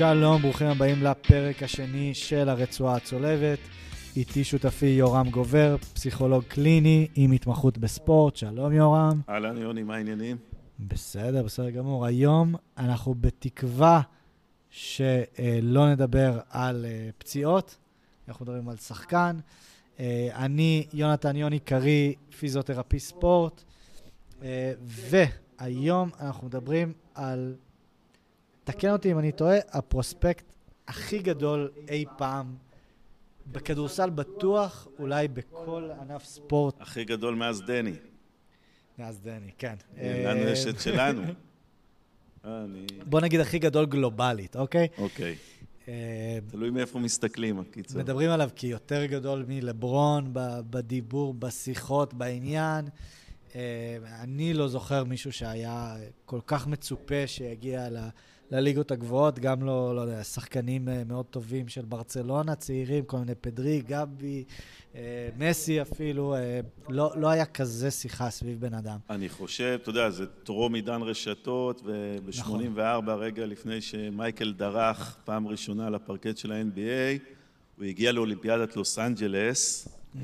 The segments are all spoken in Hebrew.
שלום, ברוכים הבאים לפרק השני של הרצועה הצולבת. איתי שותפי יורם גובר, פסיכולוג קליני עם התמחות בספורט. שלום יורם. אהלן יוני, מה העניינים? בסדר, בסדר גמור. היום אנחנו בתקווה שלא נדבר על אה, פציעות, אנחנו מדברים על שחקן. אה, אני יונתן יוני קרי, פיזיותרפיסט ספורט, אה, והיום אנחנו מדברים על, תקן אותי אם אני טועה, הפרוספקט הכי גדול אי פעם בכדורסל בטוח, אולי בכל ענף ספורט. הכי גדול מאז דני. מאז דני, כן. לנו יש את שלנו. בוא נגיד הכי גדול גלובלית, אוקיי? אוקיי. אה, תלוי מאיפה מסתכלים, הקיצור. מדברים עליו כיותר גדול מלברון בדיבור, בשיחות, בעניין. אה, אני לא זוכר מישהו שהיה כל כך מצופה שיגיע ל- לליגות הגבוהות, גם לא, לא יודע, שחקנים אה, מאוד טובים של ברצלונה, צעירים, כל מיני פדרי, גבי, אה, מסי אפילו, אה, לא, לא היה כזה שיחה סביב בן אדם. אני חושב, אתה יודע, זה טרום עידן רשתות, וב-84, רגע לפני שמייקל דרך פעם ראשונה לפרקט של ה-NBA, הוא הגיע לאולימפיאדת לוס אנג'לס, אה,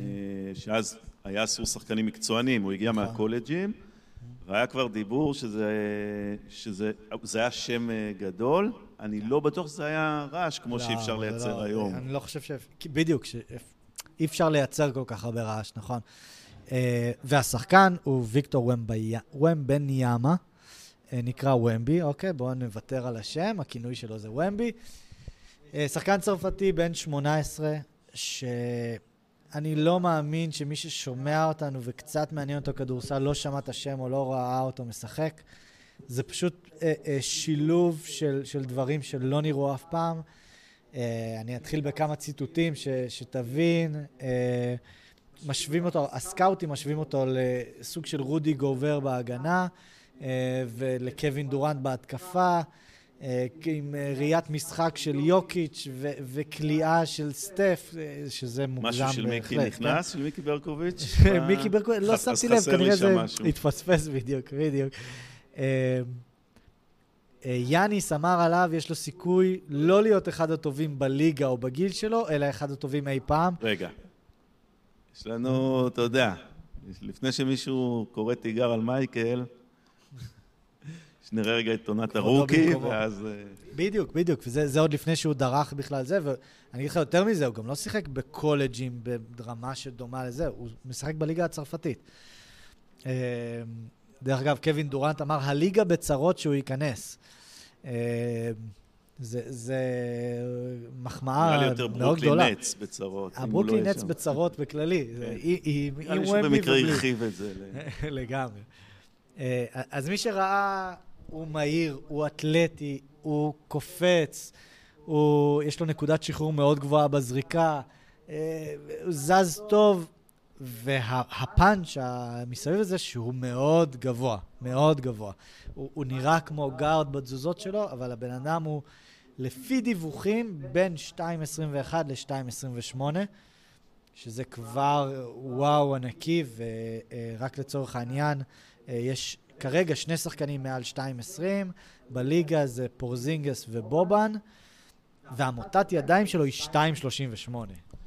שאז היה אסור שחקנים מקצוענים, הוא הגיע נכון. מהקולג'ים, והיה כבר דיבור שזה, שזה זה היה שם אה, גדול. אני לא בטוח שזה היה רעש כמו שאי אפשר לא, לייצר לא, היום. אני לא חושב ש... בדיוק, ש... אי אפשר לייצר כל כך הרבה רעש, נכון. Uh, והשחקן הוא ויקטור ומבי- ומבניאמה, uh, נקרא ומבי, אוקיי? בואו נוותר על השם, הכינוי שלו זה ומבי. שחקן צרפתי בן 18, שאני לא מאמין שמי ששומע אותנו וקצת מעניין אותו כדורסל לא שמע את השם או לא ראה אותו משחק. זה פשוט uh, uh, שילוב של, של דברים שלא נראו אף פעם. Uh, אני אתחיל בכמה ציטוטים ש, שתבין. Uh, משווים אותו, הסקאוטים משווים אותו לסוג של רודי גובר בהגנה uh, ולקווין דורנט בהתקפה, עם uh, ראיית משחק של יוקיץ' וכליאה של סטף, uh, שזה מוגזם משהו בהחלט. של מיקי כן? נכנס? של מיקי ברקוביץ'? מיקי ברקוביץ', לא שמתי לב, כנראה זה משהו. התפספס בדיוק, בדיוק. אה, אה, יאניס אמר עליו, יש לו סיכוי לא להיות אחד הטובים בליגה או בגיל שלו, אלא אחד הטובים אי פעם. רגע, יש לנו, אתה יודע, לפני שמישהו קורא תיגר על מייקל, שנראה רגע את עונת הרוקי. ואז... אה, בדיוק, בדיוק, וזה זה עוד לפני שהוא דרך בכלל זה, ואני אגיד לך יותר מזה, הוא גם לא שיחק בקולג'ים ברמה שדומה לזה, הוא משחק בליגה הצרפתית. אה, דרך אגב, קווין דורנט אמר, הליגה בצרות שהוא ייכנס. אה, זה, זה מחמאה נראה לי יותר מאוד גדולה. ברוקלין נץ בצרות. לא הברוקלין יהיה נץ שם. בצרות בכללי. כן. נראה לי שהוא במקרה. הרחיב את זה. לגמרי. אז מי שראה, הוא מהיר, הוא אתלטי, הוא קופץ, הוא, יש לו נקודת שחרור מאוד גבוהה בזריקה, אה, הוא זז טוב, והפאנץ' מסביב לזה שהוא מאוד גבוה, מאוד גבוה. הוא, הוא נראה כמו גארד בתזוזות שלו, אבל הבן אדם הוא, לפי דיווחים, בין 2.21 ל-2.28. שזה כבר וואו ענקי, ורק לצורך העניין, אה, יש כרגע שני שחקנים מעל 2.20, בליגה זה פורזינגס ובובן, והמוטת ידיים שלו היא 2.38.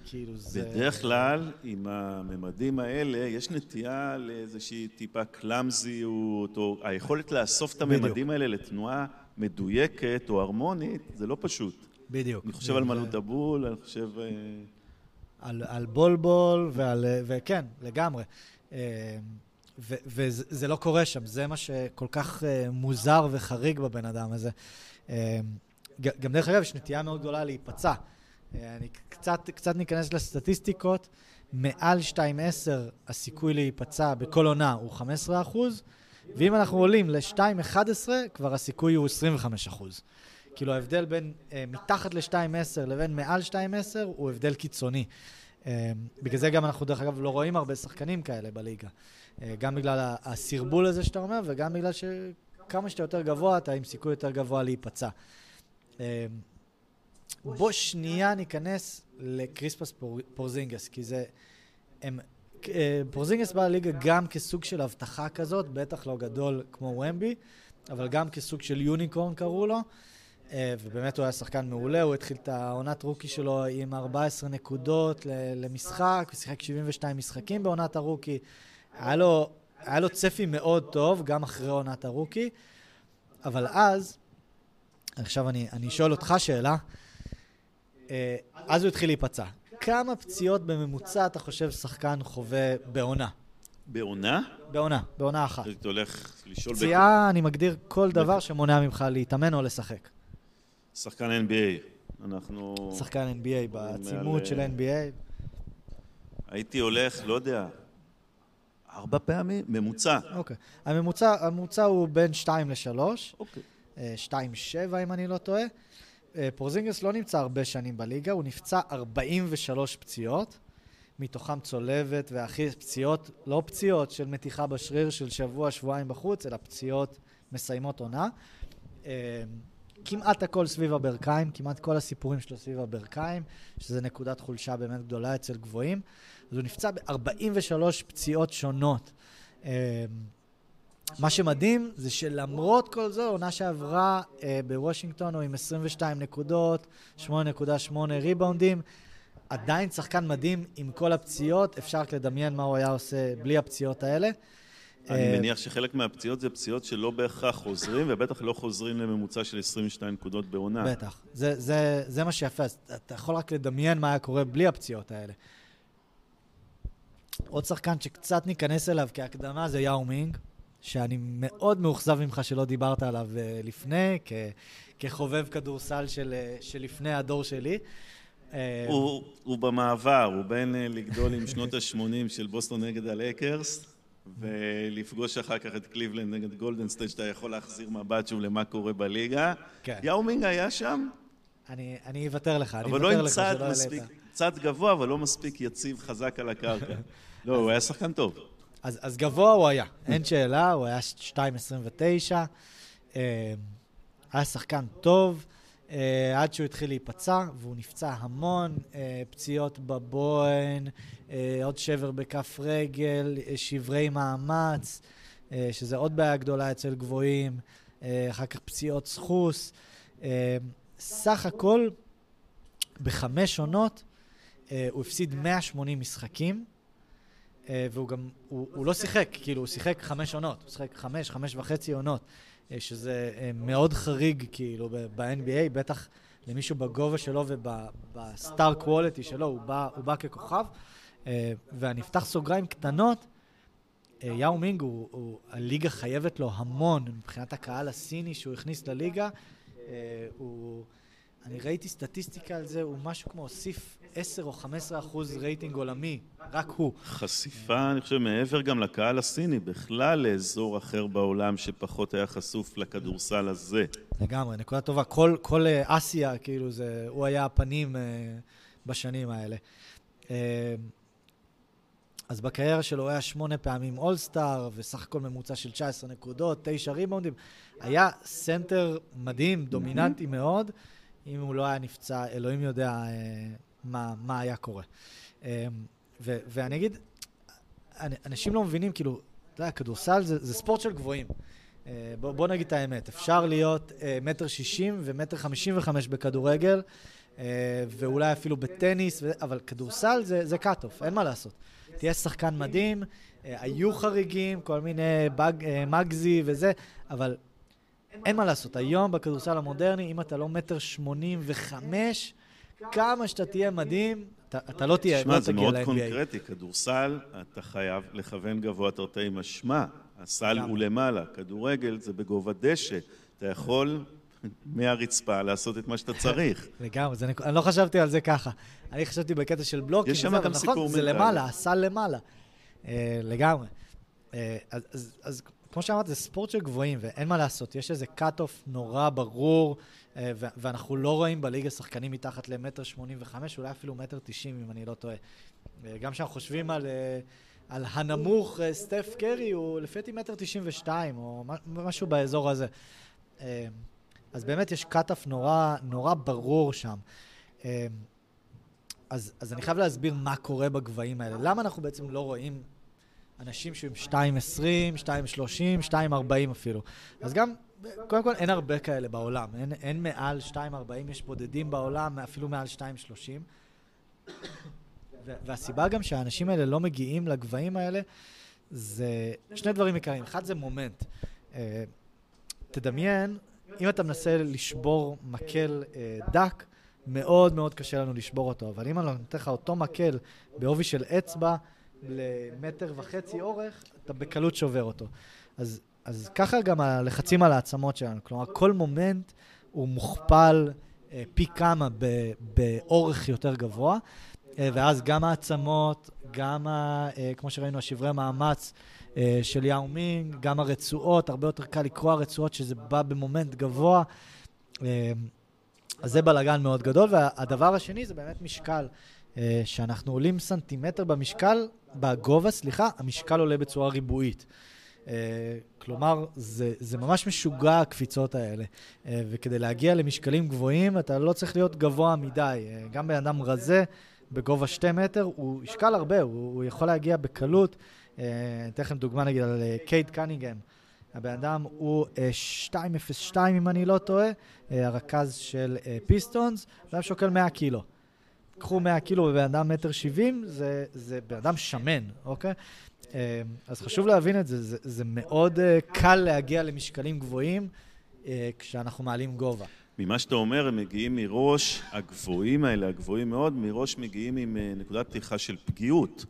כאילו זה... בדרך כלל, עם הממדים האלה, יש נטייה לאיזושהי טיפה קלאמזיות, או היכולת לאסוף את. הממדים האלה לתנועה מדויקת או הרמונית, זה לא פשוט. בדיוק. אני חושב על מלוט הבול, אני חושב... אה, על, על בולבול, ועל, וכן, לגמרי. וזה זה לא קורה שם, זה מה שכל כך אה, מוזר וחריג בבן אדם הזה. ג- גם דרך אגב, יש נטייה מאוד גדולה להיפצע. אה, אני קצת, קצת ניכנס לסטטיסטיקות, מעל 2.10 הסיכוי להיפצע בכל עונה הוא 15 אחוז, ואם אנחנו עולים ל-2.11, כבר הסיכוי הוא 25 אחוז. כאילו ההבדל בין אה, מתחת ל-2.10 לבין מעל 2.10 הוא הבדל קיצוני. אה, בגלל זה גם אנחנו דרך אגב לא רואים הרבה שחקנים כאלה בליגה. אה, גם בגלל הסרבול הזה שאתה אומר, וגם בגלל שכמה שאתה יותר גבוה, אתה עם סיכוי יותר גבוה להיפצע. אה, בוא שנייה ניכנס לקריספס פור, פורזינגס, כי זה... הם, אה, פורזינגס בא לליגה גם כסוג של הבטחה כזאת, בטח לא גדול כמו ומבי, אבל גם כסוג של יוניקורן קראו לו. ובאמת הוא היה שחקן מעולה, הוא התחיל את העונת רוקי שלו עם 14 נקודות למשחק, הוא שיחק 72 משחקים בעונת הרוקי. היה לו, היה לו צפי מאוד טוב, גם אחרי עונת הרוקי, אבל אז, עכשיו אני, אני שואל אותך שאלה, אה, אז הוא התחיל להיפצע. כמה פציעות בממוצע אתה חושב שחקן חווה בעונה? בעונה? בעונה, בעונה אחת. אתה הולך לשאול... פציעה, בק... אני מגדיר כל דבר שמונע ממך להתאמן או לשחק. שחקן NBA. אנחנו... שחקן NBA, בעצימות של NBA. הייתי הולך, לא יודע, ארבע פעמים? ממוצע. אוקיי. הממוצע, הממוצע הוא בין 2 ל-3. אוקיי. 2-7 אה, אם אני לא טועה. אה, פורזינגס לא נמצא הרבה שנים בליגה, הוא נפצע 43 פציעות, מתוכם צולבת והכי פציעות, לא פציעות של מתיחה בשריר של שבוע, שבועיים בחוץ, אלא פציעות מסיימות עונה. אה, כמעט הכל סביב הברכיים, כמעט כל הסיפורים שלו סביב הברכיים, שזה נקודת חולשה באמת גדולה אצל גבוהים. אז הוא נפצע ב-43 פציעות שונות. אה, מה שמדהים זה שלמרות כל זו, עונה שעברה אה, בוושינגטון הוא עם 22 נקודות, 8.8 ריבאונדים. עדיין שחקן מדהים עם כל הפציעות, אפשר רק לדמיין מה הוא היה עושה בלי הפציעות האלה. אני אה, מניח שחלק מהפציעות זה פציעות שלא בהכרח חוזרים, ובטח לא חוזרים לממוצע של 22 נקודות בעונה. בטח. זה, זה, זה מה שיפה. אתה יכול רק לדמיין מה היה קורה בלי הפציעות האלה. עוד שחקן שקצת ניכנס אליו כהקדמה זה יאו מינג, שאני מאוד מאוכזב ממך שלא דיברת עליו אה, לפני, כ, כחובב כדורסל של, אה, של לפני הדור שלי. הוא, הוא במעבר, הוא בין לגדול עם שנות ה-80 של בוסטון נגד הלייקרס, ולפגוש אחר כך את קליבלנד נגד גולדן סטייט, שאתה יכול להחזיר מבט שוב למה קורה בליגה. כן. יאומינג היה שם? אני, אני אוותר לך, אני אוותר לך שלא העלית. אבל לא עם צד מספיק, צד גבוה, אבל לא מספיק יציב, חזק על הקרקע. לא, הוא היה שחקן טוב. אז, אז גבוה הוא היה, אין שאלה, הוא היה 2.29. אה, היה שחקן טוב. uh, עד שהוא התחיל להיפצע, והוא נפצע המון, uh, פציעות בבוהן, עוד שבר בכף רגל, שברי מאמץ, שזה עוד בעיה גדולה אצל גבוהים, אחר כך פציעות סחוס. סך הכל, בחמש עונות, הוא הפסיד 180 משחקים. Uh, והוא גם, הוא, הוא לא שיחק, כאילו, הוא שיחק חמש עונות, הוא שיחק חמש, חמש וחצי עונות. אה, שזה אה, מאוד חריג כאילו ב-NBA, בטח למישהו בגובה שלו ובסטאר קוולטי שלו, הוא בא, הוא בא ככוכב. אה, ואני אפתח סוגריים קטנות, יאו מינג, הוא, הוא, הליגה חייבת לו המון מבחינת הקהל הסיני שהוא הכניס לליגה. הוא... אני ראיתי סטטיסטיקה על זה, הוא משהו כמו הוסיף 10 או 15 אחוז רייטינג עולמי, רק הוא. חשיפה, אני חושב, מעבר גם לקהל הסיני, בכלל לאזור אחר בעולם שפחות היה חשוף לכדורסל הזה. לגמרי, נקודה טובה. כל, כל אה, אסיה, כאילו, זה, הוא היה הפנים uh, בשנים האלה. Uh, אז בקריירה שלו הוא היה שמונה פעמים אולסטאר, וסך הכל ממוצע של 19 נקודות, תשע ריבאונדים. היה סנטר מדהים, דומיננטי מאוד. אם הוא לא היה נפצע, אלוהים יודע אה, מה, מה היה קורה. אה, ו, ואני אגיד, אנשים לא מבינים, כאילו, אתה יודע, כדורסל זה, זה ספורט של גבוהים. אה, בוא, בוא נגיד את האמת, אפשר להיות אה, מטר שישים ומטר חמישים וחמש בכדורגל, אה, ואולי אפילו בטניס. אבל כדורסל זה, זה cut-off, אין מה לעשות. תהיה שחקן מדהים, היו חריגים, כל מיני בג, מגזי וזה, אבל אין מה לעשות, היום בכדורסל המודרני, אם אתה לא מטר שמונים וחמש, כמה שאתה תהיה מדהים, אתה, אתה לא תהיה, לא. שמע, זה מאוד קונקרטי, כדורסל, אתה חייב לכוון גבוה תרתי משמע. הסל הוא למעלה, כדורגל זה בגובה דשא. אתה יכול מהרצפה לעשות את מה שאתה צריך. לגמרי, אני לא חשבתי על זה ככה. אני חשבתי בקטע של בלוקים, יש שם גם סיפור נכון, זה למעלה, הסל למעלה. אה, לגמרי. אה, אז כמו שאמרת, זה ספורט של גבוהים, ואין מה לעשות, יש איזה cut-off נורא ברור, אה, ואנחנו לא רואים בליגה שחקנים מתחת למטר שמונים וחמש, אולי אפילו מטר תשעים, אם אני לא טועה. אה, גם כשאנחנו חושבים על, אה, על הנמוך, סטף קרי הוא לפי דעתי מטר תשעים ושתיים, או משהו באזור הזה. אז באמת יש cut-off נורא, נורא ברור שם. אז, אז אני חייב להסביר מה קורה בגבהים האלה. למה אנחנו בעצם לא רואים אנשים שהם 2.20, 2.30, 2.40 אפילו. אז גם קודם כל, אין הרבה כאלה בעולם. אין, אין מעל 2.40, יש בודדים בעולם, אפילו מעל 2.30. והסיבה גם שהאנשים האלה לא מגיעים לגבהים האלה, זה שני דברים עיקריים. אחד זה מומנט. אה, תדמיין, אם אתה מנסה לשבור מקל אה, דק, מאוד מאוד קשה לנו לשבור אותו, אבל אם אני נותן לך אותו מקל בעובי של אצבע למטר וחצי אורך, אתה בקלות שובר אותו. אז, אז ככה גם הלחצים על העצמות שלנו. כלומר, כל מומנט הוא מוכפל אה, פי כמה ב, באורך יותר גבוה, אה, ואז גם העצמות, גם, ה, אה, כמו שראינו, השברי מאמץ אה, של יאו מינג, גם הרצועות, הרבה יותר קל לקרוע רצועות שזה בא במומנט גבוה. אה, אז זה בלאגן מאוד גדול, והדבר השני זה באמת משקל. אה, שאנחנו עולים סנטימטר במשקל, בגובה, סליחה, המשקל עולה בצורה ריבועית. Uh, כלומר, זה, זה ממש משוגע הקפיצות האלה. Uh, וכדי להגיע למשקלים גבוהים, אתה לא צריך להיות גבוה מדי. Uh, גם בן אדם רזה, בגובה שתי מטר, הוא ישקל הרבה, הוא, הוא יכול להגיע בקלות. Uh, אתן לכם דוגמה נגיד על קייט קניגם. הבן אדם הוא uh, 2.02 אם אני לא טועה, הרכז של פיסטונס, ואדם שוקל 100 קילו. קחו 100 קילו בבן אדם מטר 70, זה, זה בן אדם שמן, אוקיי? אה, אז חשוב להבין את זה, זה, זה מאוד אה, קל להגיע למשקלים גבוהים אה, כשאנחנו מעלים גובה. ממה שאתה אומר, הם מגיעים מראש, הגבוהים האלה, הגבוהים מאוד, מראש מגיעים עם נקודת פתיחה של פגיעות.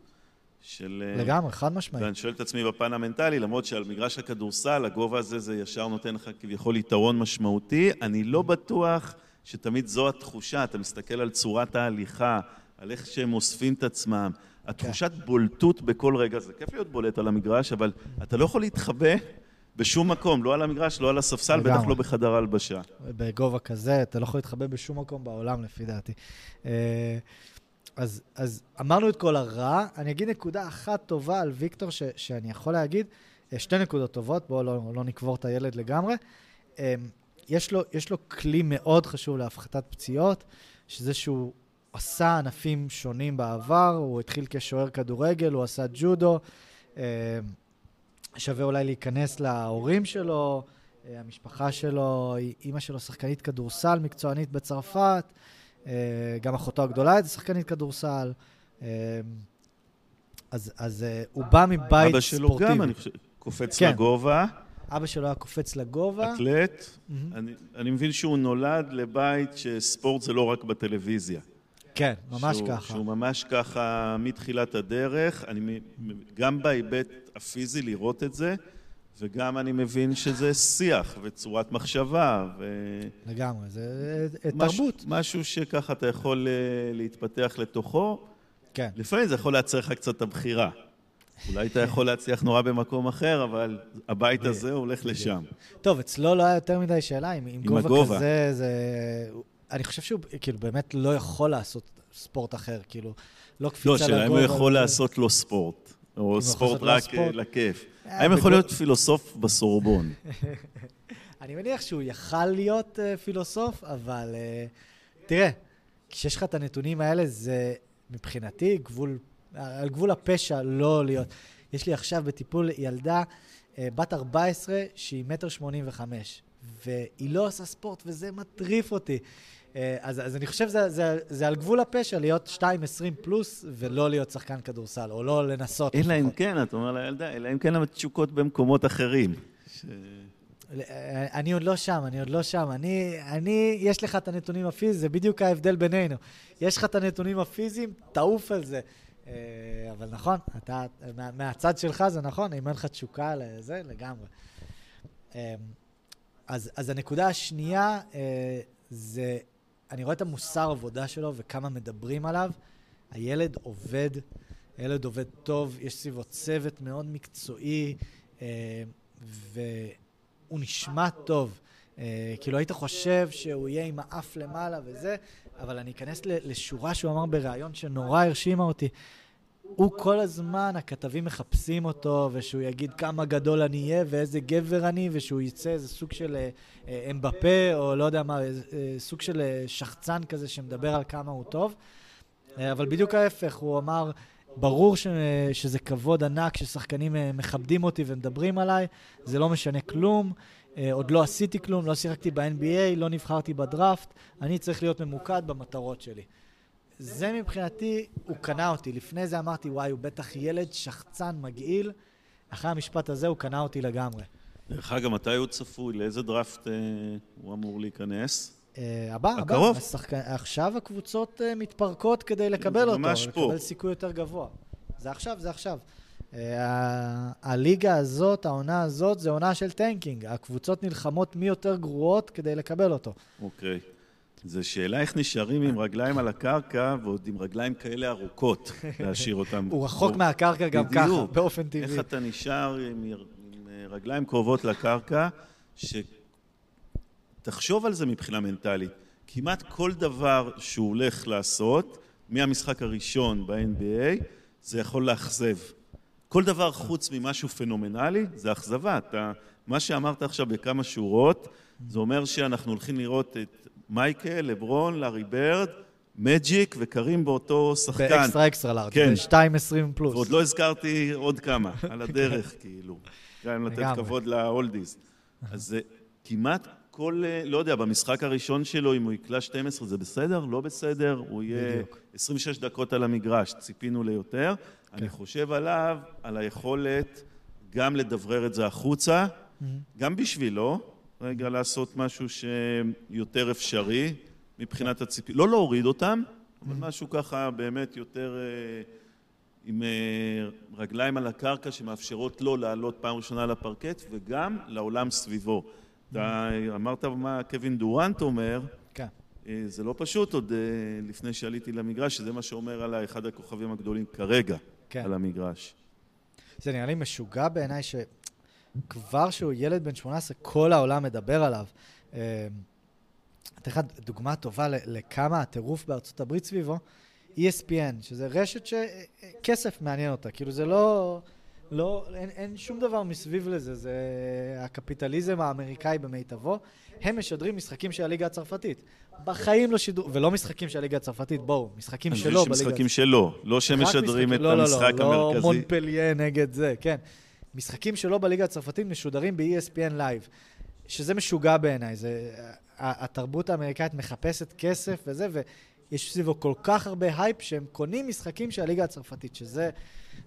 של... לגמרי, חד משמעית. ואני שואל את עצמי בפן המנטלי, למרות שעל מגרש הכדורסל, הגובה הזה זה ישר נותן לך כביכול יתרון משמעותי, אני לא בטוח שתמיד זו התחושה, אתה מסתכל על צורת ההליכה, על איך שהם אוספים את עצמם, התחושת כן. בולטות בכל רגע, זה כיף להיות בולט על המגרש, אבל אתה לא יכול להתחבא בשום מקום, לא על המגרש, לא על הספסל, בטח לא בחדר הלבשה. בגובה כזה, אתה לא יכול להתחבא בשום מקום בעולם, לפי דעתי. אה, אז, אז אמרנו את כל הרע, אני אגיד נקודה אחת טובה על ויקטור ש, שאני יכול להגיד, אה, שתי נקודות טובות, בואו לא, לא נקבור את הילד לגמרי. יש לו, יש לו כלי מאוד חשוב להפחתת פציעות, שזה שהוא עשה ענפים שונים בעבר, הוא התחיל כשוער כדורגל, הוא עשה ג'ודו, אה, שווה אולי להיכנס להורים שלו, אה, המשפחה שלו, אימא שלו שחקנית כדורסל מקצוענית בצרפת, אה, גם אחותו הגדולה הייתה שחקנית כדורסל. אז, אז הוא בא מבית ספורטיבי. אבא שלו גם, אני חושב, קופץ כן. לגובה. אבא שלו היה קופץ לגובה. אתלט. אני, אני מבין שהוא נולד לבית שספורט זה לא רק בטלוויזיה. כן, ממש שהוא, ככה. שהוא ממש ככה מתחילת הדרך. אני, גם בהיבט הפיזי לראות את זה, וגם אני מבין שזה שיח וצורת מחשבה. ו... לגמרי, זה מש, תרבות. משהו שככה אתה יכול אה, להתפתח לתוכו. כן. לפעמים זה יכול לייצר לך קצת את הבחירה. אולי אתה יכול להצליח נורא במקום אחר, אבל הבית הזה הולך לשם. טוב, אצלו לא היה יותר מדי שאלה, אם, עם גובה הגובה. כזה, זה... אני חושב שהוא כאילו באמת לא יכול לעשות ספורט אחר, כאילו, לא קפיצה לגובה. לא, שאלה אם הוא יכול לעשות לו ספורט, או ספורט רק לכיף. אה, האם יכול להיות פילוסוף בסורבון? אני מניח שהוא יכל להיות אה, פילוסוף, אבל אה, תראה, כשיש לך את הנתונים האלה, זה מבחינתי גבול על גבול הפשע לא להיות. יש לי עכשיו בטיפול ילדה אה, בת 14 שהיא מטר שמונים וחמש, והיא לא עושה ספורט, וזה מטריף אותי. אה, אז, אז אני חושב שזה זה, זה על גבול הפשע להיות 2.20 פלוס ולא להיות שחקן כדורסל, או לא לנסות. אלא אם כן, אתה אומר לילדה, אלא אם כן התשוקות במקומות אחרים. ש... אני עוד לא שם, אני עוד לא שם. אני, אני, יש לך את הנתונים הפיזיים, זה בדיוק ההבדל בינינו. יש לך את הנתונים הפיזיים, תעוף על זה. אה, אבל נכון, אתה, מה, מהצד שלך זה נכון, אם אין לך תשוקה לזה, לגמרי. אה, אז, אז הנקודה השנייה אה, זה, אני רואה את המוסר עבודה שלו וכמה מדברים עליו. הילד עובד, הילד עובד טוב, יש סביבו צוות מאוד מקצועי, והוא נשמע טוב. כאילו היית חושב שהוא יהיה עם האף למעלה וזה, אבל אני אכנס לשורה שהוא אמר בריאיון שנורא הרשימה אותי. הוא כל הזמן, הכתבים מחפשים אותו, ושהוא יגיד כמה גדול אני אהיה ואיזה גבר אני, ושהוא יצא איזה סוג של אה, אה, אמבפה, או לא יודע מה, אה, סוג של שחצן כזה שמדבר על כמה הוא טוב. אבל בדיוק ההפך, הוא אמר, ברור ש, שזה כבוד ענק ששחקנים מכבדים אותי ומדברים עליי, זה לא משנה כלום. אה, עוד לא עשיתי כלום, לא שיחקתי ב-NBA, לא נבחרתי בדראפט, אני צריך להיות ממוקד במטרות שלי. זה מבחינתי, הוא קנה אותי. לפני זה אמרתי, וואי, הוא בטח ילד שחצן מגעיל. אחרי המשפט הזה הוא קנה אותי לגמרי. דרך אגב, מתי הוא צפוי? לאיזה דראפט אה, הוא אמור להיכנס? אה, הבא, הבא. הקרוב. השחק... עכשיו הקבוצות אה, מתפרקות כדי לקבל אותו, ממש פה. לקבל סיכוי יותר גבוה. זה עכשיו, זה עכשיו. אה, הליגה הזאת, העונה הזאת, זה עונה של tanking. הקבוצות נלחמות מי יותר גרועות כדי לקבל אותו. אוקיי. זו שאלה איך נשארים עם רגליים על הקרקע ועוד עם רגליים כאלה ארוכות, להשאיר אותם. הוא רחוק מהקרקע גם ככה. באופן טבעי. איך אתה נשאר עם, עם אה, רגליים קרובות לקרקע, שתחשוב על זה מבחינה מנטלית. כמעט כל דבר שהוא הולך לעשות, מהמשחק הראשון ב-NBA, זה יכול לאכזב. כל דבר חוץ ממשהו פנומנלי, זה אכזבה. אתה, מה שאמרת עכשיו בכמה שורות, זה אומר שאנחנו הולכים לראות את מייקל, לברון, לארי ברד, מג'יק וקרים באותו שחקן. ב extra extra large, כן. ב-2.20 פלוס. ועוד לא הזכרתי עוד כמה, על הדרך, כאילו. גם לתת. כבוד ל oldies. אז זה כמעט כל, אה, לא יודע, במשחק הראשון שלו, אם הוא יקלע 12, זה בסדר? לא בסדר? הוא יהיה בדיוק. 26 דקות על המגרש, ציפינו ליותר. כן. אני חושב עליו, על היכולת גם לדברר את זה החוצה, גם בשבילו, רגע לעשות משהו שיותר אפשרי מבחינת הציפי, לא להוריד אותם, אבל משהו ככה באמת יותר אה, עם אה, רגליים על הקרקע שמאפשרות לו לעלות פעם ראשונה על הפרקט וגם לעולם סביבו. אתה אמרת מה קווין דורנט אומר, כן. אה, זה לא פשוט עוד לפני שעליתי למגרש, שזה מה שאומר עליי אחד הכוכבים הגדולים כרגע כן. על המגרש. זה נראה לי משוגע בעיניי שכבר שהוא ילד בן 18, כל העולם מדבר עליו. אה, אתן לך דוגמה טובה לכמה הטירוף בארצות הברית סביבו, ESPN, שזה רשת שכסף מעניין אותה, כאילו זה לא... לא, אין, אין שום דבר מסביב לזה, זה הקפיטליזם האמריקאי במיטבו. הם משדרים משחקים של הליגה הצרפתית. בחיים לא שידרו, ולא משחקים של הליגה הצרפתית, בואו, משחקים שלו בליגה שמשחקים שלו, לא שהם רק משדרים את משחקים- לא, לא, המשחק לא, לא המרכזי. מונפליה נגד זה, כן. משחקים שלו בליגה הצרפתית משודרים ב- ESPN live, שזה משוגע בעיניי. זה, התרבות האמריקאית מחפשת כסף וזה, ויש סביבו כל כך הרבה הייפ שהם קונים משחקים של הליגה הצרפתית, שזה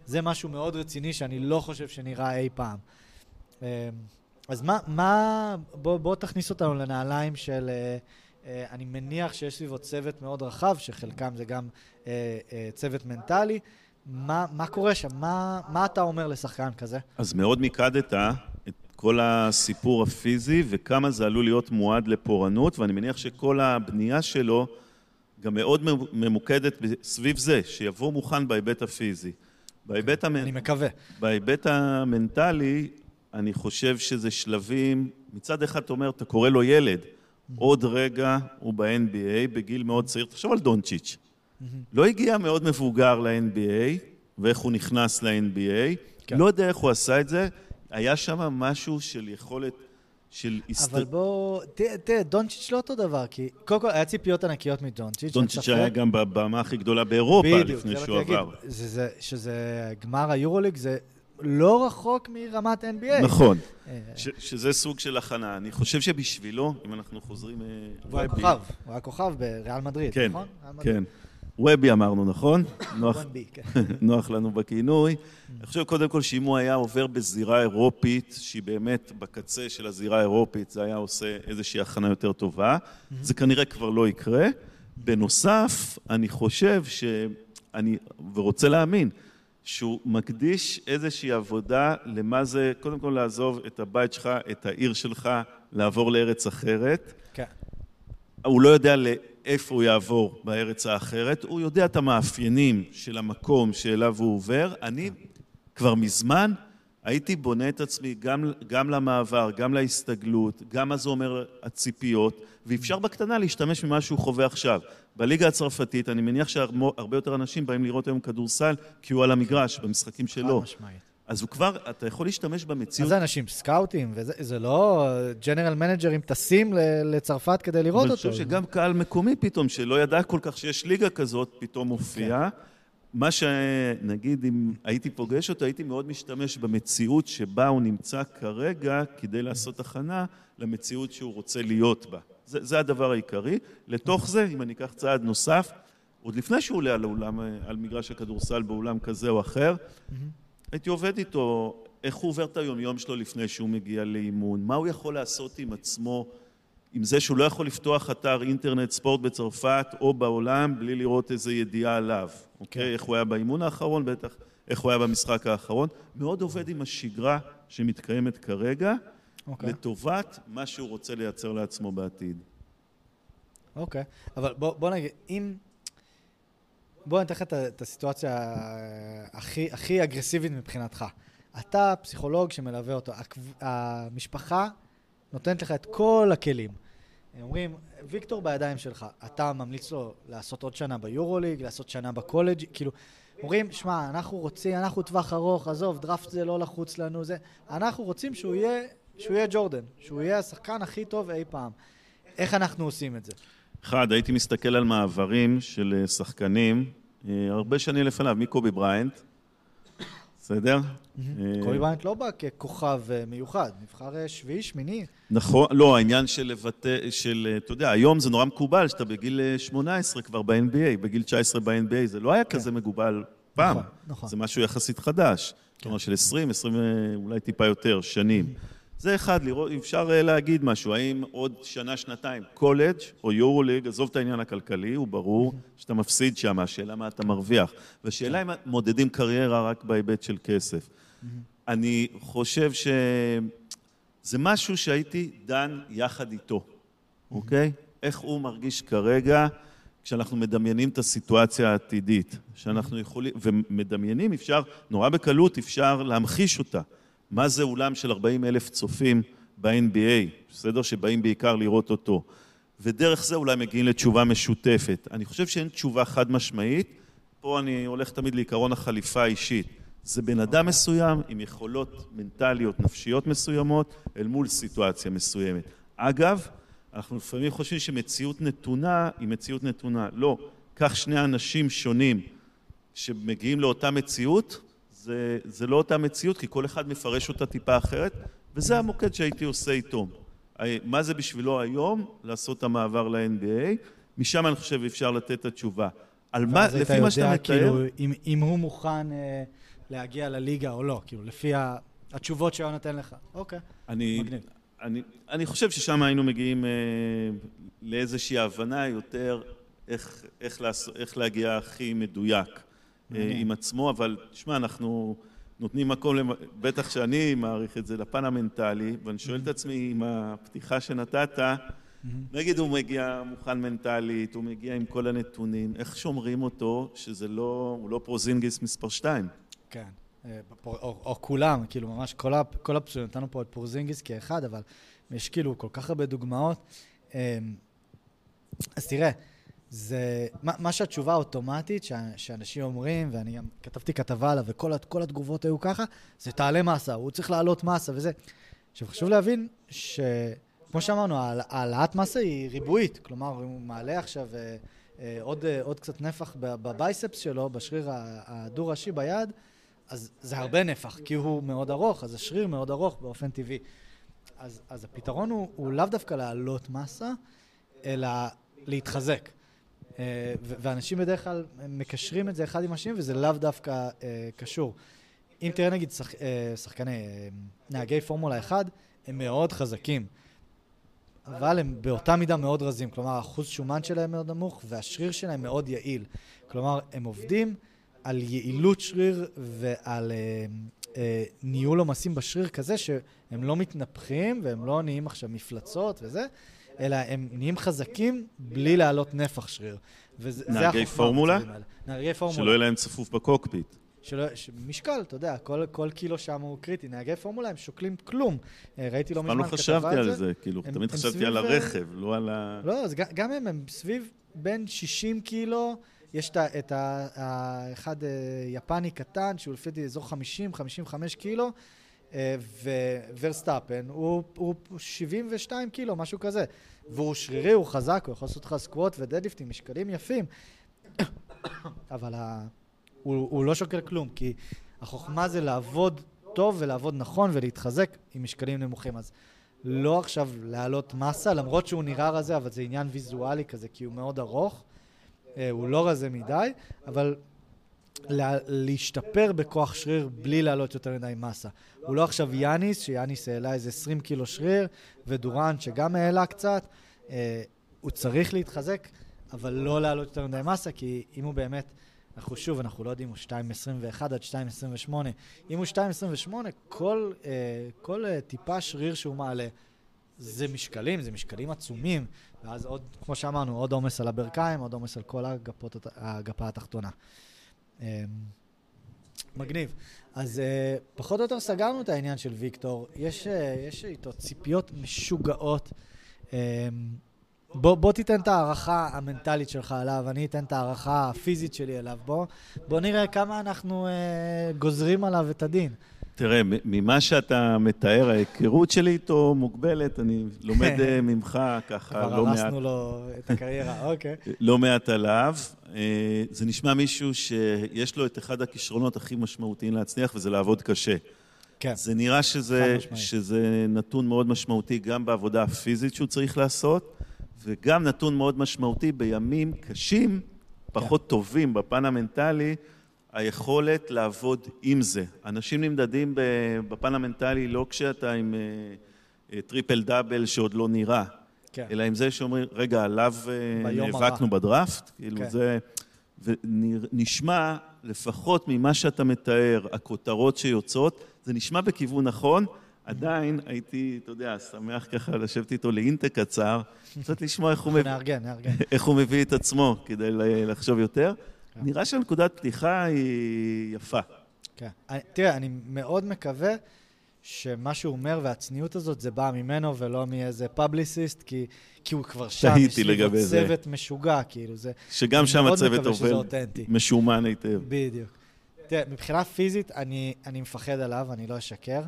זה משהו מאוד רציני שאני לא חושב שנראה אי פעם. אמ, אז מה, מה בוא, בוא תכניס אותנו לנעליים של... אה, אה, אני מניח שיש סביבו צוות מאוד רחב, שחלקם זה גם אה, צוות מנטלי. מה, מה קורה שם? מה, מה אתה אומר לשחקן כזה? אז מאוד מיקדת את כל הסיפור הפיזי וכמה זה עלול להיות מועד לפורענות, ואני מניח שכל הבנייה שלו גם מאוד ממוקדת סביב זה, שיבוא מוכן בהיבט הפיזי. בהיבט, המ... אני מקווה. בהיבט המנטלי, אני חושב שזה שלבים, מצד אחד אתה אומר, אתה קורא לו ילד, עוד רגע הוא ב-NBA בגיל מאוד צעיר, תחשוב על דונצ'יץ'. לא הגיע מאוד מבוגר ל-NBA, ואיך הוא נכנס ל-NBA, כן. לא יודע איך הוא עשה את זה, היה שם משהו של יכולת של הסת... אבל בוא, תראה, דונצ'יץ' לא אותו דבר, כי קודם כל היה ציפיות ענקיות מדונצ'יץ'. דונצ'יץ'. היה גם בבמה הכי גדולה באירופה בדיוק, לפני שהוא עבר. זה, שזה גמר היורוליג, זה לא רחוק מרמת NBA. נכון, אה, שזה סוג של הכנה. אני חושב שבשבילו, אם אנחנו חוזרים... אה, הוא היה כוכב, הוא היה כוכב בריאל מדריד, כן, נכון? כן. וובי אמרנו, נכון? נוח, 1B, כן. נוח לנו בכינוי. אני חושב קודם כל שאם הוא היה עובר בזירה אירופית, שהיא באמת בקצה של הזירה האירופית, זה היה עושה איזושהי הכנה יותר טובה. זה כנראה כבר לא יקרה. בנוסף, אני חושב שאני, ורוצה להאמין, שהוא מקדיש איזושהי עבודה למה זה, קודם כל לעזוב את הבית שלך, את העיר שלך, לעבור לארץ אחרת. כן. הוא לא יודע לאיפה הוא יעבור בארץ האחרת, הוא יודע את המאפיינים של המקום שאליו הוא עובר. אני כבר מזמן הייתי בונה את עצמי גם, גם למעבר, גם להסתגלות, גם מה זה אומר הציפיות, ואפשר בקטנה להשתמש ממה שהוא חווה עכשיו. בליגה הצרפתית, אני מניח שהרבה יותר אנשים באים לראות היום כדורסל כי הוא על המגרש, במשחקים שלו. חד משמעית. אז הוא כבר, אתה יכול להשתמש במציאות. זה אנשים? סקאוטים? וזה זה לא ג'נרל מנג'רים טסים לצרפת כדי לראות אותו. אני חושב שגם קהל מקומי פתאום, שלא ידע כל כך שיש ליגה כזאת, פתאום הופיע. מה שנגיד, אם הייתי פוגש אותו, הייתי מאוד משתמש במציאות שבה הוא נמצא כרגע כדי לעשות הכנה למציאות שהוא רוצה להיות בה. זה, זה הדבר העיקרי. לתוך זה, אם אני אקח צעד נוסף, עוד לפני שהוא עולה על, האולם, על מגרש הכדורסל באולם כזה או אחר, הייתי עובד איתו, איך הוא עובר את היומיום שלו לפני שהוא מגיע לאימון, מה הוא יכול לעשות עם עצמו, עם זה שהוא לא יכול לפתוח אתר אינטרנט ספורט בצרפת או בעולם בלי לראות איזה ידיעה עליו, אוקיי? כן. איך הוא היה באימון האחרון, בטח איך הוא היה במשחק האחרון. מאוד עובד עם השגרה שמתקיימת כרגע, אוקיי. לטובת מה שהוא רוצה לייצר לעצמו בעתיד. אוקיי, אבל בוא, בוא נגיד, אם... בוא אני אתן לך את הסיטואציה הכי, הכי אגרסיבית מבחינתך. אתה פסיכולוג שמלווה אותו, המשפחה נותנת לך את כל הכלים. הם אומרים, ויקטור בידיים שלך, אתה ממליץ לו לעשות עוד שנה ביורוליג, לעשות שנה בקולג', כאילו, אומרים, שמע, אנחנו רוצים, אנחנו טווח ארוך, עזוב, דראפט זה לא לחוץ לנו, זה, אנחנו רוצים שהוא יהיה, שהוא יהיה ג'ורדן, שהוא יהיה השחקן הכי טוב אי פעם. איך אנחנו עושים את זה? אחד, הייתי מסתכל על מעברים של אה, שחקנים, אה, הרבה שנים לפניו, מקובי בריינט, בסדר? אה, קובי בריינט לא בא ככוכב מיוחד, נבחר שביעי, שמיני. נכון, לא, העניין של לבטא, של, אתה יודע, היום זה נורא מקובל שאתה בגיל 18 כבר ב-NBA, בגיל 19 ב-NBA, זה לא היה כן. כזה מקובל פעם. נכון, נכון. זה משהו יחסית חדש. כלומר, של 20, 20, אולי טיפה יותר, שנים. זה אחד, לראות, אפשר אה, להגיד משהו, האם עוד שנה, שנתיים, קולג' או יורוליג, עזוב את העניין הכלכלי, הוא ברור שאתה מפסיד שם, השאלה מה אתה מרוויח. והשאלה אם מודדים קריירה רק בהיבט של כסף. אני חושב שזה משהו שהייתי דן יחד איתו, אוקיי? איך הוא מרגיש כרגע כשאנחנו מדמיינים את הסיטואציה העתידית, שאנחנו יכולים, ומדמיינים אפשר, נורא בקלות אפשר להמחיש אותה. מה זה אולם של 40 אלף צופים ב-NBA, בסדר? שבאים בעיקר לראות אותו. ודרך זה אולי מגיעים לתשובה משותפת. אני חושב שאין תשובה חד משמעית, פה אני הולך תמיד לעיקרון החליפה האישית. זה בן אדם מסוים עם יכולות מנטליות, נפשיות מסוימות, אל מול סיטואציה מסוימת. אגב, אנחנו לפעמים חושבים שמציאות נתונה היא מציאות נתונה. לא, קח שני אנשים שונים שמגיעים לאותה מציאות, זה, זה לא אותה מציאות, כי כל אחד מפרש אותה טיפה אחרת, וזה המוקד שהייתי עושה איתו. מה זה בשבילו היום לעשות את המעבר ל-NBA? משם אני חושב אפשר לתת את התשובה. על מה, לפי מה שאתה מתאר... כאילו, אם, אם הוא מוכן אה, להגיע לליגה או לא, כאילו, לפי ה, התשובות שהוא נותן לך. אוקיי, אני, מגניב. אני, אני חושב ששם היינו מגיעים אה, לאיזושהי הבנה יותר איך, איך, לעש, איך להגיע הכי מדויק. אה, עם עצמו, אבל תשמע, אנחנו נותנים מקום, בטח שאני מעריך את זה, לפן המנטלי, ואני שואל את עצמי עם הפתיחה שנתת, נגיד הוא מגיע מוכן מנטלית, הוא מגיע עם כל הנתונים, איך שומרים אותו שזה לא, הוא לא פרוזינגיס מספר 2? כן, אה, או, או, או כולם, כאילו ממש כל, כל הפסולים, נתנו פה את פרוזינגיס כאחד, אבל יש כאילו כל כך הרבה דוגמאות. אה, אז תראה, זה, מה, מה שהתשובה האוטומטית שאנשים אומרים, ואני גם כתבתי כתבה עליו, וכל התגובות היו ככה, זה תעלה מסה, הוא צריך לעלות מסה וזה. עכשיו, חשוב להבין שכמו שאמרנו, העלאת מסה היא ריבועית, כלומר, הוא מעלה עכשיו אה, אה, עוד, אה, עוד קצת נפח בבייספס שלו, בשריר הדו-ראשי ביד, אז זה הרבה נפח, כי הוא מאוד ארוך, אז השריר מאוד ארוך באופן טבעי. אז, אז הפתרון הוא, הוא לאו דווקא להעלות מסה, אלא להתחזק. אה, ואנשים בדרך כלל מקשרים את זה אחד עם השני, וזה לאו דווקא אה, קשור. אם תראה נגיד שח, אה, שחקני, נהגי פורמולה 1, הם מאוד חזקים, אבל הם באותה מידה מאוד רזים. כלומר, אחוז שומן שלהם מאוד נמוך, והשריר שלהם מאוד יעיל. כלומר, הם עובדים על יעילות שריר ועל אה, אה, ניהול עומסים בשריר כזה שהם לא מתנפחים והם לא נהיים עכשיו מפלצות וזה, אלא הם נהיים חזקים בלי להעלות נפח שריר. נהגי פורמולה? נהגי פורמולה. שלא יהיה להם צפוף בקוקפיט. שלא, משקל, אתה יודע, כל, כל קילו שם הוא קריטי. נהגי פורמולה הם שוקלים כלום. אה, ראיתי לא מזמן כתבה על זה. פעם לא חשבתי על זה, כאילו, הם, תמיד הם חשבתי. על הרכב, לא על ה... לא, אז גם הם, הם סביב בין 60 קילו, יש את האחד אה, יפני קטן, שהוא לפי דעתי אזור 50-55 קילו, אה, וורסטאפן הוא, הוא 72 קילו, משהו כזה. והוא שרירי, הוא חזק, הוא יכול לעשות לך squat ו deadlift עם משקלים יפים. אבל הוא, הוא לא שוקל כלום, כי החוכמה זה לעבוד טוב ולעבוד נכון ולהתחזק עם משקלים נמוכים. אז לא עכשיו להעלות מסה, למרות שהוא נראה רזה, אבל זה עניין ויזואלי כזה, כי הוא מאוד ארוך. אה, הוא לא רזה מדי, אבל לה, להשתפר בכוח שריר בלי להעלות יותר מדי מסה. הוא לא עכשיו יאניס, שיאניס העלה איזה 20 קילו שריר, ודורן שגם העלה קצת. אה, הוא צריך להתחזק, אבל לא להעלות יותר מדי מסה, כי אם הוא באמת... אנחנו שוב, אנחנו לא יודעים, הוא 2.21 עד 2.28. אם הוא 2.28, כל, אה, כל אה, טיפה שריר שהוא מעלה, זה משקלים, זה משקלים עצומים, ואז עוד, כמו שאמרנו, עוד עומס על הברכיים, עוד עומס על כל הגפות, הגפה התחתונה. אה, מגניב. אז אה, פחות או יותר סגרנו את העניין של ויקטור. יש, אה, יש איתו ציפיות משוגעות. אה, בוא, בוא תיתן את ההערכה המנטלית שלך עליו, אני אתן את ההערכה הפיזית שלי אליו. בוא, בוא נראה כמה אנחנו אה, גוזרים עליו את הדין. תראה, ממה שאתה מתאר, ההיכרות שלי איתו מוגבלת, אני לומד אה, ממך ככה לא מעט... כבר הרסנו לו את הקריירה, אוקיי. לא מעט עליו. אה, זה נשמע מישהו שיש לו את אחד הכישרונות הכי משמעותיים להצליח, וזה לעבוד קשה. כן. זה נראה שזה, שזה נתון מאוד משמעותי גם בעבודה הפיזית שהוא צריך לעשות, וגם נתון מאוד משמעותי בימים קשים, פחות כן. טובים בפן המנטלי, היכולת לעבוד עם זה. אנשים נמדדים בפן המנטלי לא כשאתה עם אה, אה, triple double שעוד לא נראה, כן. אלא עם זה שאומרים, רגע, עליו אה, נאבקנו בדראפט, כאילו כן. זה... ונשמע, לפחות ממה שאתה מתאר, הכותרות שיוצאות, זה נשמע בכיוון נכון, עדיין הייתי, אתה יודע, שמח ככה לשבת איתו לאינטק קצר, קצת לשמוע איך הוא, נארגן, נארגן. איך הוא מביא את עצמו כדי לחשוב יותר. נראה שהנקודת פתיחה היא יפה. כן. תראה, אני מאוד מקווה שמה שהוא אומר והצניעות הזאת זה בא ממנו ולא מאיזה פאבליסיסט, כי, כי הוא כבר שם, יש לי צוות משוגע, כאילו זה... שגם שם הצוות עובד משומן היטב. בדיוק. תראה, מבחינה פיזית, אני, אני מפחד עליו, אני לא אשקר.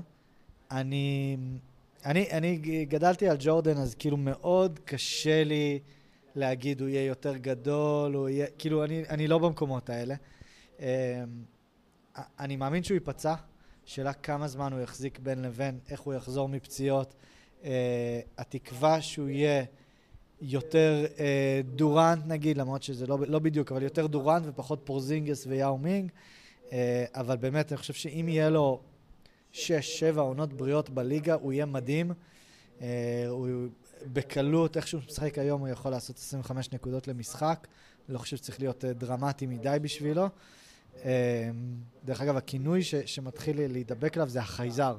אני, אני, אני גדלתי על ג'ורדן, אז כאילו מאוד קשה לי להגיד הוא יהיה יותר גדול, הוא יהיה, כאילו אני, אני לא במקומות האלה. אמ, אני מאמין שהוא ייפצע, שאלה כמה זמן הוא יחזיק בין לבין, איך הוא יחזור מפציעות. Uh, התקווה שהוא יהיה יותר uh, דורנט נגיד, למרות שזה לא, לא בדיוק, אבל יותר דורנט ופחות פורזינגס ויאו מינג. Uh, אבל באמת, אני חושב שאם יהיה לו שש, שבע עונות בריאות בליגה, הוא יהיה מדהים. הוא בקלות, איך שהוא משחק היום, הוא יכול לעשות 25 נקודות למשחק. לא חושב שצריך להיות uh, דרמטי מדי בשבילו. Uh, דרך אגב, הכינוי ש, שמתחיל להידבק עליו זה החייזר.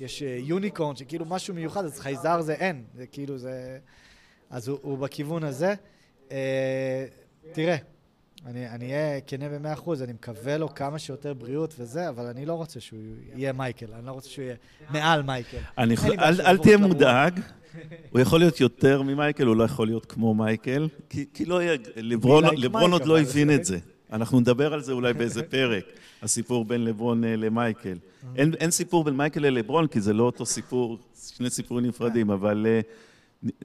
יש יוניקורן, שכאילו משהו מיוחד, אז חייזר זה אין. זה כאילו זה... אז הוא, הוא בכיוון הזה. תראה, אני אהיה כנה במאה אחוז, אני מקווה לו כמה שיותר בריאות וזה, אבל אני לא רוצה שהוא יהיה מייקל, אני לא רוצה שהוא יהיה מעל מייקל. אל, תהיה מודאג, הוא יכול להיות יותר ממייקל, הוא לא יכול להיות כמו מייקל, כי, לא יהיה, לברון, עוד לא הבין את זה. אנחנו נדבר על זה אולי באיזה פרק, הסיפור בין לברון אה, למייקל. אין, אין סיפור בין מייקל ללברון, כי זה לא אותו סיפור, שני סיפורים נפרדים, אבל...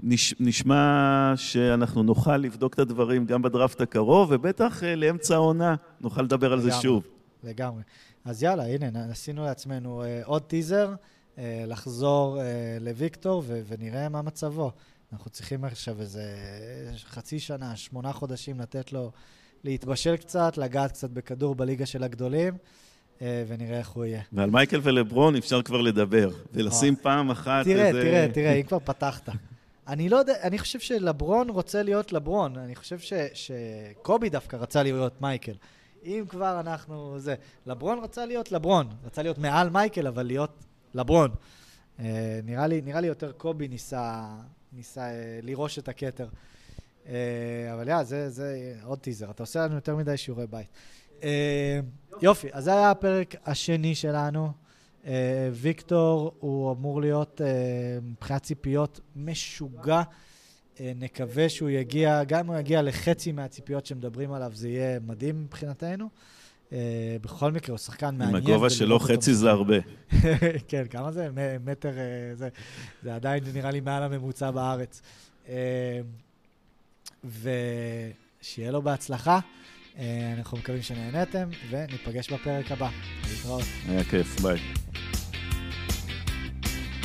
נש, נשמע שאנחנו נוכל לבדוק את הדברים גם בדראפט הקרוב, ובטח אה, לאמצע העונה נוכל לדבר על זה שוב. לגמרי. אז יאללה, הנה, עשינו לעצמנו uh, עוד טיזר, uh, לחזור לוויקטור ונראה מה מצבו. אנחנו צריכים עכשיו איזה חצי שנה, שמונה חודשים לתת לו להתבשל קצת, לגעת קצת בכדור בליגה של הגדולים. ונראה איך הוא יהיה. ועל מייקל ולברון אפשר כבר לדבר, ולשים פעם אחת תראה, איזה... תראה, תראה, אם כבר פתחת. אני לא יודע, אני חושב שלברון רוצה להיות לברון. אני חושב ש, שקובי דווקא רצה להיות מייקל. אם כבר אנחנו... זה... לברון רצה להיות לברון. רצה להיות מעל מייקל, אבל להיות לברון. אה, נראה, לי, נראה לי יותר קובי ניסה, ניסה אה, לראש את הכתר. אה, אבל יא, זה, זה עוד טיזר. אתה עושה לנו יותר מדי שיעורי בית. אה, יופי, אז זה היה הפרק השני שלנו. אה, ויקטור הוא אמור להיות אה, מבחינת ציפיות משוגע. אה, נקווה שהוא יגיע, גם אם הוא יגיע לחצי מהציפיות שמדברים עליו, זה יהיה מדהים מבחינתנו. בכל מקרה, הוא שחקן מעניין. עם הגובה שלו חצי זה הרבה. כן, כמה זה? מטר, זה, זה עדיין נראה לי מעל הממוצע בארץ. ושיהיה לו בהצלחה. אנחנו מקווים שנהנתם, וניפגש בפרק הבא. להתראות. היה כיף, ביי.